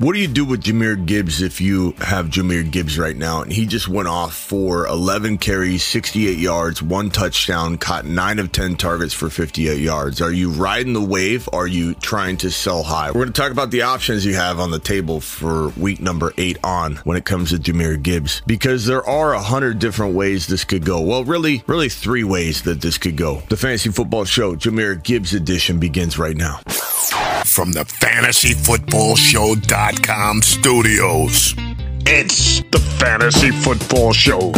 What do you do with Jahmyr Gibbs if you have Jahmyr Gibbs right now and he just went off for 11 carries, 68 yards, one touchdown, caught 9 of 10 targets for 58 yards? Are you riding the wave? Are you trying to sell high? We're going to talk about the options you have on the table for week number 8 on when it comes to Jahmyr Gibbs because there are a hundred different ways this could go. Well, really, really three ways that this could go. The Fantasy Football Show Jameer Gibbs edition begins right now. From the fantasyfootballshow.com studios, it's the Fantasy Football Show.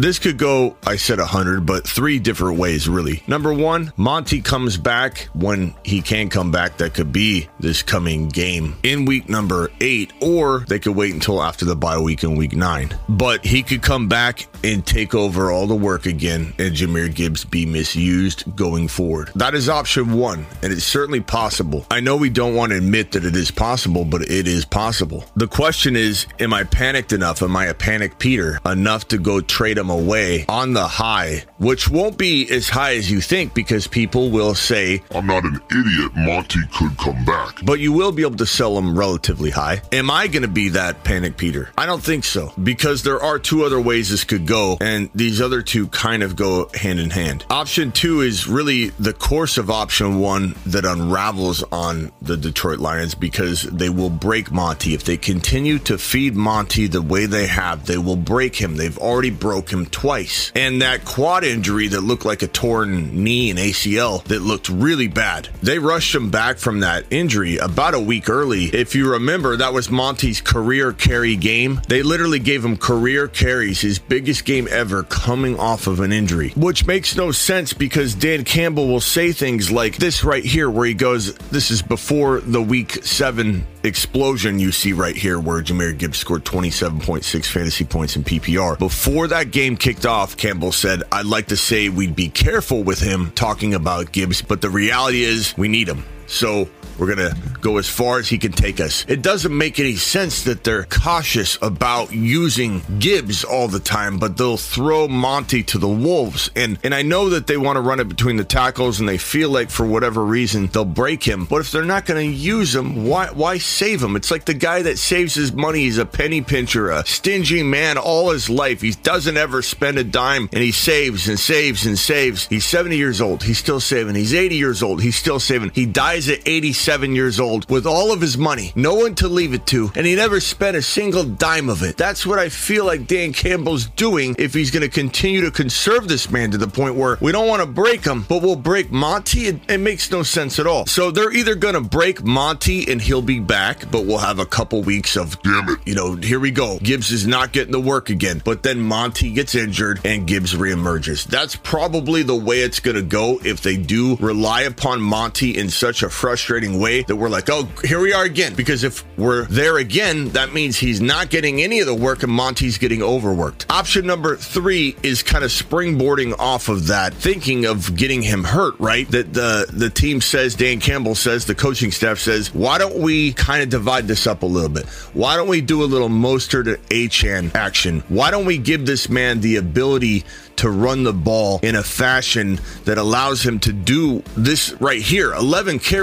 This could go, I said 100, but three different ways, really. Number one, Monty comes back when he can come back. That could be this coming game in week number eight, or they could wait until after the bye week in week nine. But he could come back and take over all the work again, and Jahmyr Gibbs be misused going forward. That is option one, and it's certainly possible. I know we don't want to admit that it is possible, but it is possible. The question is, am I panicked enough? Am I a panic Peter enough to go trade him away on the high, which won't be as high as you think because people will say, I'm not an idiot. Monty could come back. but you will be able to sell them relatively high. Am I going to be that panic Peter? I don't think so because there are two other ways this could go, and these other two kind of go hand in hand. Option two is really the course of option one that unravels on the Detroit Lions because they will break Monty. If they continue to feed Monty the way they have, they will break him. They've already broke him twice. And that quad injury that looked like a torn knee and ACL that looked really bad. They rushed him back from that injury about a week early. If you remember, that was Monty's career carry game. They literally gave him career carries, his biggest game ever, coming off of an injury, which makes no sense because Dan Campbell will say things like this right here, where he goes, This is before the week seven explosion you see right here where Jahmyr Gibbs scored 27.6 fantasy points in PPR. Before that game kicked off, Campbell said, I'd like to say we'd be careful with him talking about Gibbs, but the reality is we need him. So we're going to go as far as he can take us. It doesn't make any sense that they're cautious about using Gibbs all the time, but they'll throw Monty to the Wolves. And and I know that they want to run it between the tackles and they feel like for whatever reason they'll break him. But if they're not going to use him, why why save him? It's like the guy that saves his money. He's a penny pincher, a stingy man all his life. He doesn't ever spend a dime and he saves and saves and saves. He's 70 years old. He's still saving. He's 80 years old. He's still saving. He dies at 87 years old with all of his money, no one to leave it to, and he never spent a single dime of it. That's what I feel like Dan Campbell's doing if he's going to continue to conserve this man to the point where we don't want to break him, but we'll break Monty. It, it makes no sense at all. So they're either going to break Monty and he'll be back, but we'll have a couple weeks of, Damn it. you know, here we go. Gibbs is not getting the work again, but then Monty gets injured and Gibbs reemerges. That's probably the way it's going to go if they do rely upon Monty in such a frustrating way that we're like, oh, here we are again. Because if we're there again, that means he's not getting any of the work and Monty's getting overworked. Option number three is kind of springboarding off of that, thinking of getting him hurt, right? That the, the team says, Dan Campbell says, the coaching staff says, why don't we kind of divide this up a little bit? Why don't we do a little Mostert to Achane action? Why don't we give this man the ability to run the ball in a fashion that allows him to do this right here 11 carries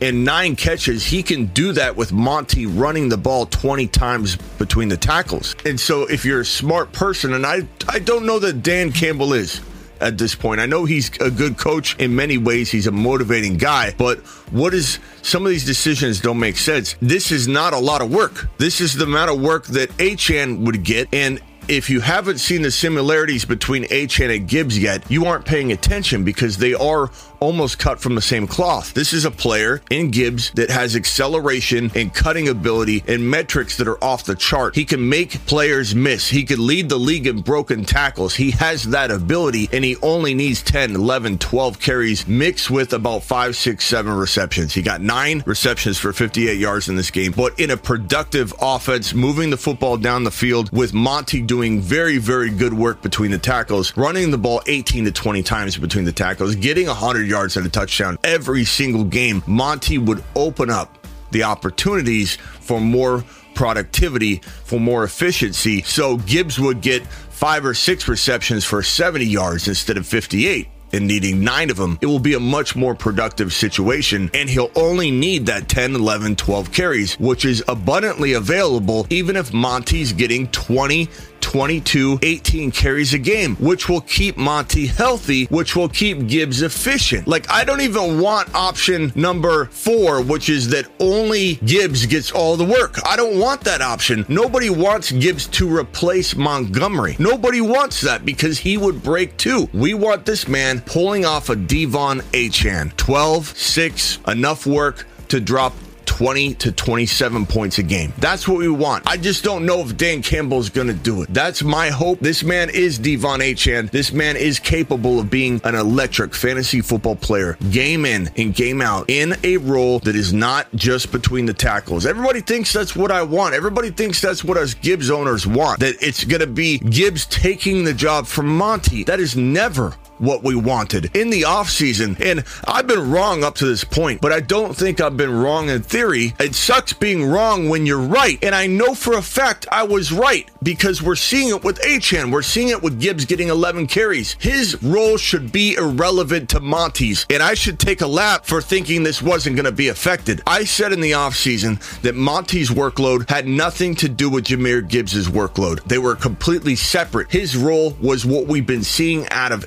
and nine catches. He can do that with Monty running the ball 20 times between the tackles. And so if you're a smart person, and I, I don't know that Dan Campbell is at this point. I know he's a good coach in many ways. He's a motivating guy, but what is some of these decisions don't make sense. This is not a lot of work. This is the amount of work that Achane would get. And if you haven't seen the similarities between Achane and Gibbs yet, you aren't paying attention because they are almost cut from the same cloth. This is a player in Gibbs that has acceleration and cutting ability and metrics that are off the chart. He can make players miss. He could lead the league in broken tackles. He has that ability and he only needs 10, 11, 12 carries mixed with about five, six, seven receptions. He got nine receptions for 58 yards in this game, but in a productive offense, moving the football down the field with Monty doing very, very good work between the tackles, running the ball 18 to 20 times between the tackles, getting 100 yards and a touchdown every single game. Monty would open up the opportunities for more productivity, for more efficiency. So Gibbs would get five or six receptions for 70 yards instead of 58 and needing nine of them, it will be a much more productive situation. And he'll only need that 10, 11, 12 carries, which is abundantly available even if Monty's getting 20 22, 18 carries a game, which will keep Monty healthy, which will keep Gibbs efficient. Like, I don't even want option number four, which is that only Gibbs gets all the work. I don't want that option. Nobody wants Gibbs to replace Montgomery. Nobody wants that because he would break too. We want this man pulling off a De'Von Achane. 12, 6, enough work to drop 20 to 27 points a game. That's what we want. I just don't know if Dan Campbell is going to do it. That's my hope. This man is De'Von Achane. This man is capable of being an electric fantasy football player, game in and game out, in a role that is not just between the tackles. Everybody thinks that's what I want. Everybody thinks that's what us Gibbs owners want, that it's going to be Gibbs taking the job from Monty. That is never what we wanted in the offseason. And I've been wrong up to this point, but I don't think I've been wrong in theory. It sucks being wrong when you're right. And I know for a fact I was right because we're seeing it with Achane. We're seeing it with Gibbs getting 11 carries. His role should be irrelevant to Monty's. And I should take a lap for thinking this wasn't going to be affected. I said in the offseason that Monty's workload had nothing to do with Jahmyr Gibbs's workload. They were completely separate. His role was what we've been seeing out of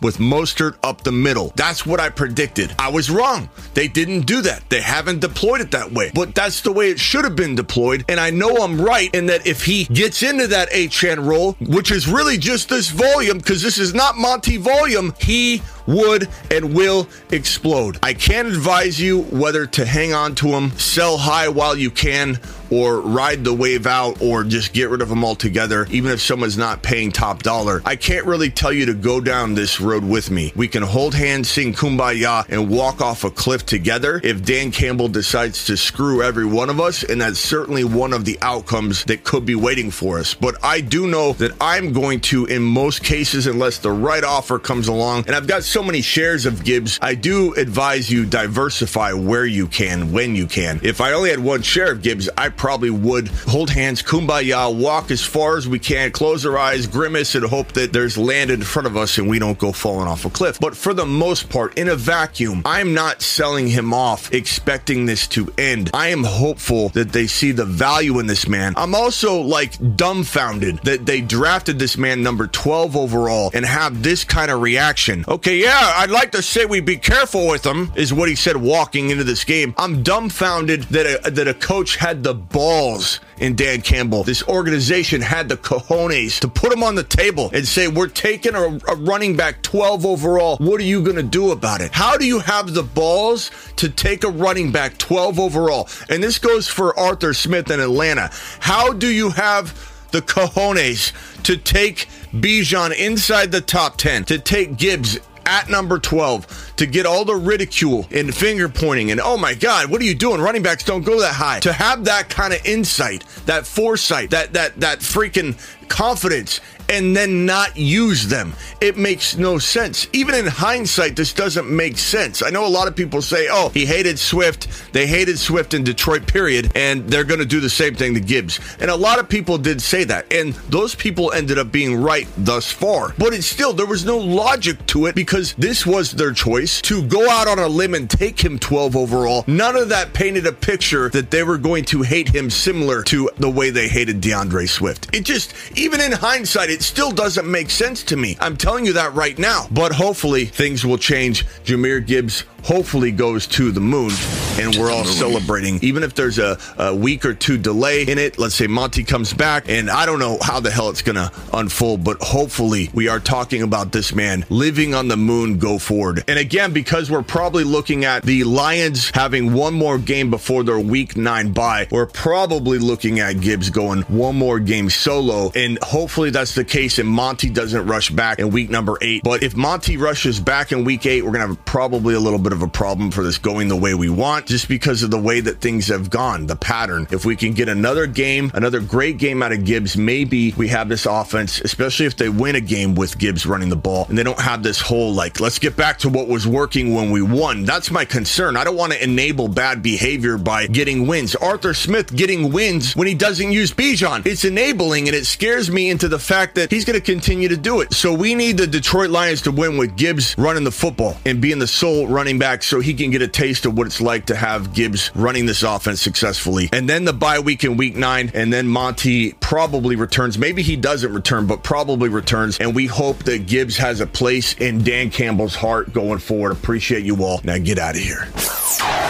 With Mostert up the middle. That's what I predicted. I was wrong. They didn't do that. They haven't deployed it that way. But that's the way it should have been deployed. And I know I'm right in that if he gets into that Achane role, which is really just this volume, because this is not Monty volume, he would and will explode. I can't advise you whether to hang on to them, sell high while you can, or ride the wave out, or just get rid of them altogether, even if someone's not paying top dollar. I can't really tell you to go down this road with me. We can hold hands, sing kumbaya, and walk off a cliff together if Dan Campbell decides to screw every one of us, and that's certainly one of the outcomes that could be waiting for us. But I do know that I'm going to, in most cases, unless the right offer comes along, and I've got so many shares of Gibbs, I do advise you diversify where you can, when you can. If I only had one share of Gibbs, I probably would hold hands, kumbaya, walk as far as we can, close our eyes, grimace, and hope that there's land in front of us and we don't go falling off a cliff. But for the most part, in a vacuum, I'm not selling him off expecting this to end. I am hopeful that they see the value in this man. I'm also like dumbfounded that they drafted this man number 12 overall and have this kind of reaction. Okay, yeah, I'd like to say we'd be careful with him, is what he said walking into this game. I'm dumbfounded that a, that a coach had the balls in Dan Campbell. This organization had the cojones to put him on the table and say, We're taking a, a running back 12 overall. What are you going to do about it? How do you have the balls to take a running back 12 overall? And this goes for Arthur Smith in Atlanta. How do you have the cojones to take Bijan inside the top 10, to take Gibbs at number 12 to get all the ridicule and finger pointing and oh my god what are you doing? Running backs don't go that high. To have that kind of insight that foresight that that that freaking confidence and then not use them. It makes no sense. Even in hindsight, this doesn't make sense. I know a lot of people say, oh, he hated Swift. They hated Swift in Detroit, period. And they're going to do the same thing to Gibbs. And a lot of people did say that. And those people ended up being right thus far. But it's still, there was no logic to it because this was their choice to go out on a limb and take him 12 overall. None of that painted a picture that they were going to hate him similar to the way they hated D'Andre Swift. It just, even in hindsight, it still doesn't make sense to me. I'm telling you that right now. But hopefully things will change. Jahmyr Gibbs hopefully goes to the moon and we're all celebrating. Even if there's a, a week or two delay in it, let's say Monty comes back, and I don't know how the hell it's going to unfold, but hopefully we are talking about this man living on the moon go forward. And again, because we're probably looking at the Lions having one more game before their week nine bye, we're probably looking at Gibbs going one more game solo. And hopefully that's the case and Monty doesn't rush back in week number eight. But if Monty rushes back in week eight, we're going to have probably a little bit of of a problem for this going the way we want just because of the way that things have gone, the pattern. If we can get another game, another great game out of Gibbs, maybe we have this offense, especially if they win a game with Gibbs running the ball and they don't have this whole like, let's get back to what was working when we won. That's my concern. I don't want to enable bad behavior by getting wins. Arthur Smith getting wins when he doesn't use Bijan. It's enabling and it scares me into the fact that he's going to continue to do it. So we need the Detroit Lions to win with Gibbs running the football and being the sole running back so he can get a taste of what it's like to have Gibbs running this offense successfully. And then the bye week in week nine, and then Monty probably returns. Maybe he doesn't return, but probably returns. And we hope that Gibbs has a place in Dan Campbell's heart going forward. Appreciate you all. Now get out of here.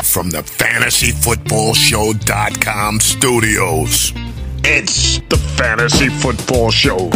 From the fantasyfootballshow.com studios, it's the Fantasy Football Show.